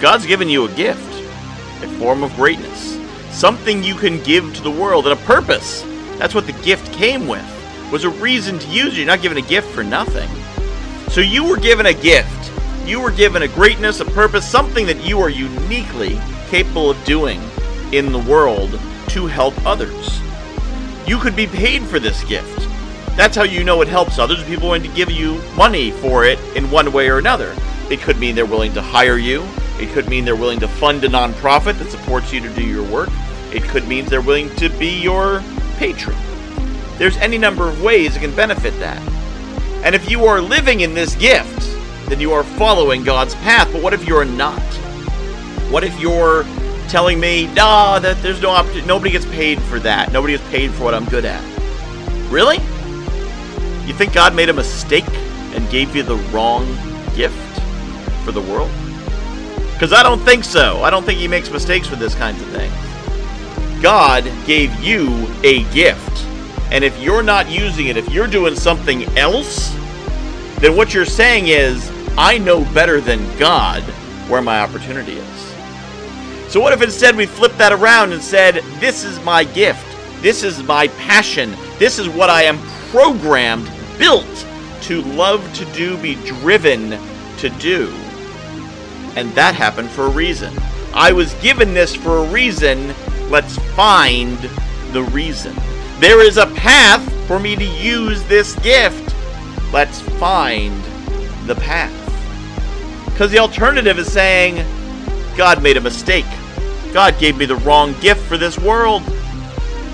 God's given you a gift, a form of greatness, something you can give to the world, and a purpose. That's what the gift came with, was a reason to use it. You're not given a gift for nothing. So you were given a gift. You were given a greatness, a purpose, something that you are uniquely capable of doing in the world to help others. You could be paid for this gift. That's how you know it helps others. People are going to give you money for it in one way or another. It could mean they're willing to hire you. It could mean they're willing to fund a nonprofit that supports you to do your work. It could mean they're willing to be your patron. There's any number of ways it can benefit that. And if you are living in this gift, then you are following God's path. But what if you're not? What if you're telling me, nah, that there's no opportunity, nobody gets paid for that. Nobody gets paid for what I'm good at. Really? You think God made a mistake and gave you the wrong gift for the world? Because I don't think so. I don't think he makes mistakes with this kinds of things. God gave you a gift. And if you're not using it, if you're doing something else, then what you're saying is, I know better than God where my opportunity is. So, what if instead we flipped that around and said, This is my gift, this is my passion, this is what I am programmed, built to love to do, be driven to do? And that happened for a reason. I was given this for a reason. Let's find the reason. There is a path for me to use this gift. Let's find the path. Because the alternative is saying, God made a mistake. God gave me the wrong gift for this world.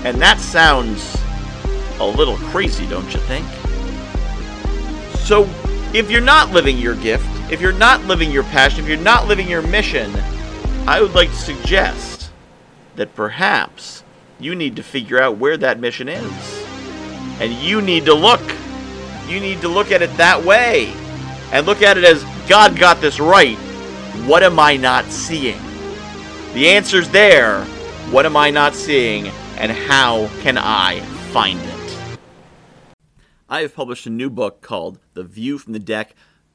And that sounds a little crazy, don't you think? So, if you're not living your gift, if you're not living your passion, if you're not living your mission, I would like to suggest that perhaps you need to figure out where that mission is. And you need to look. You need to look at it that way. And look at it as God got this right. What am I not seeing? The answer's there. What am I not seeing? And how can I find it? I have published a new book called The View from the Deck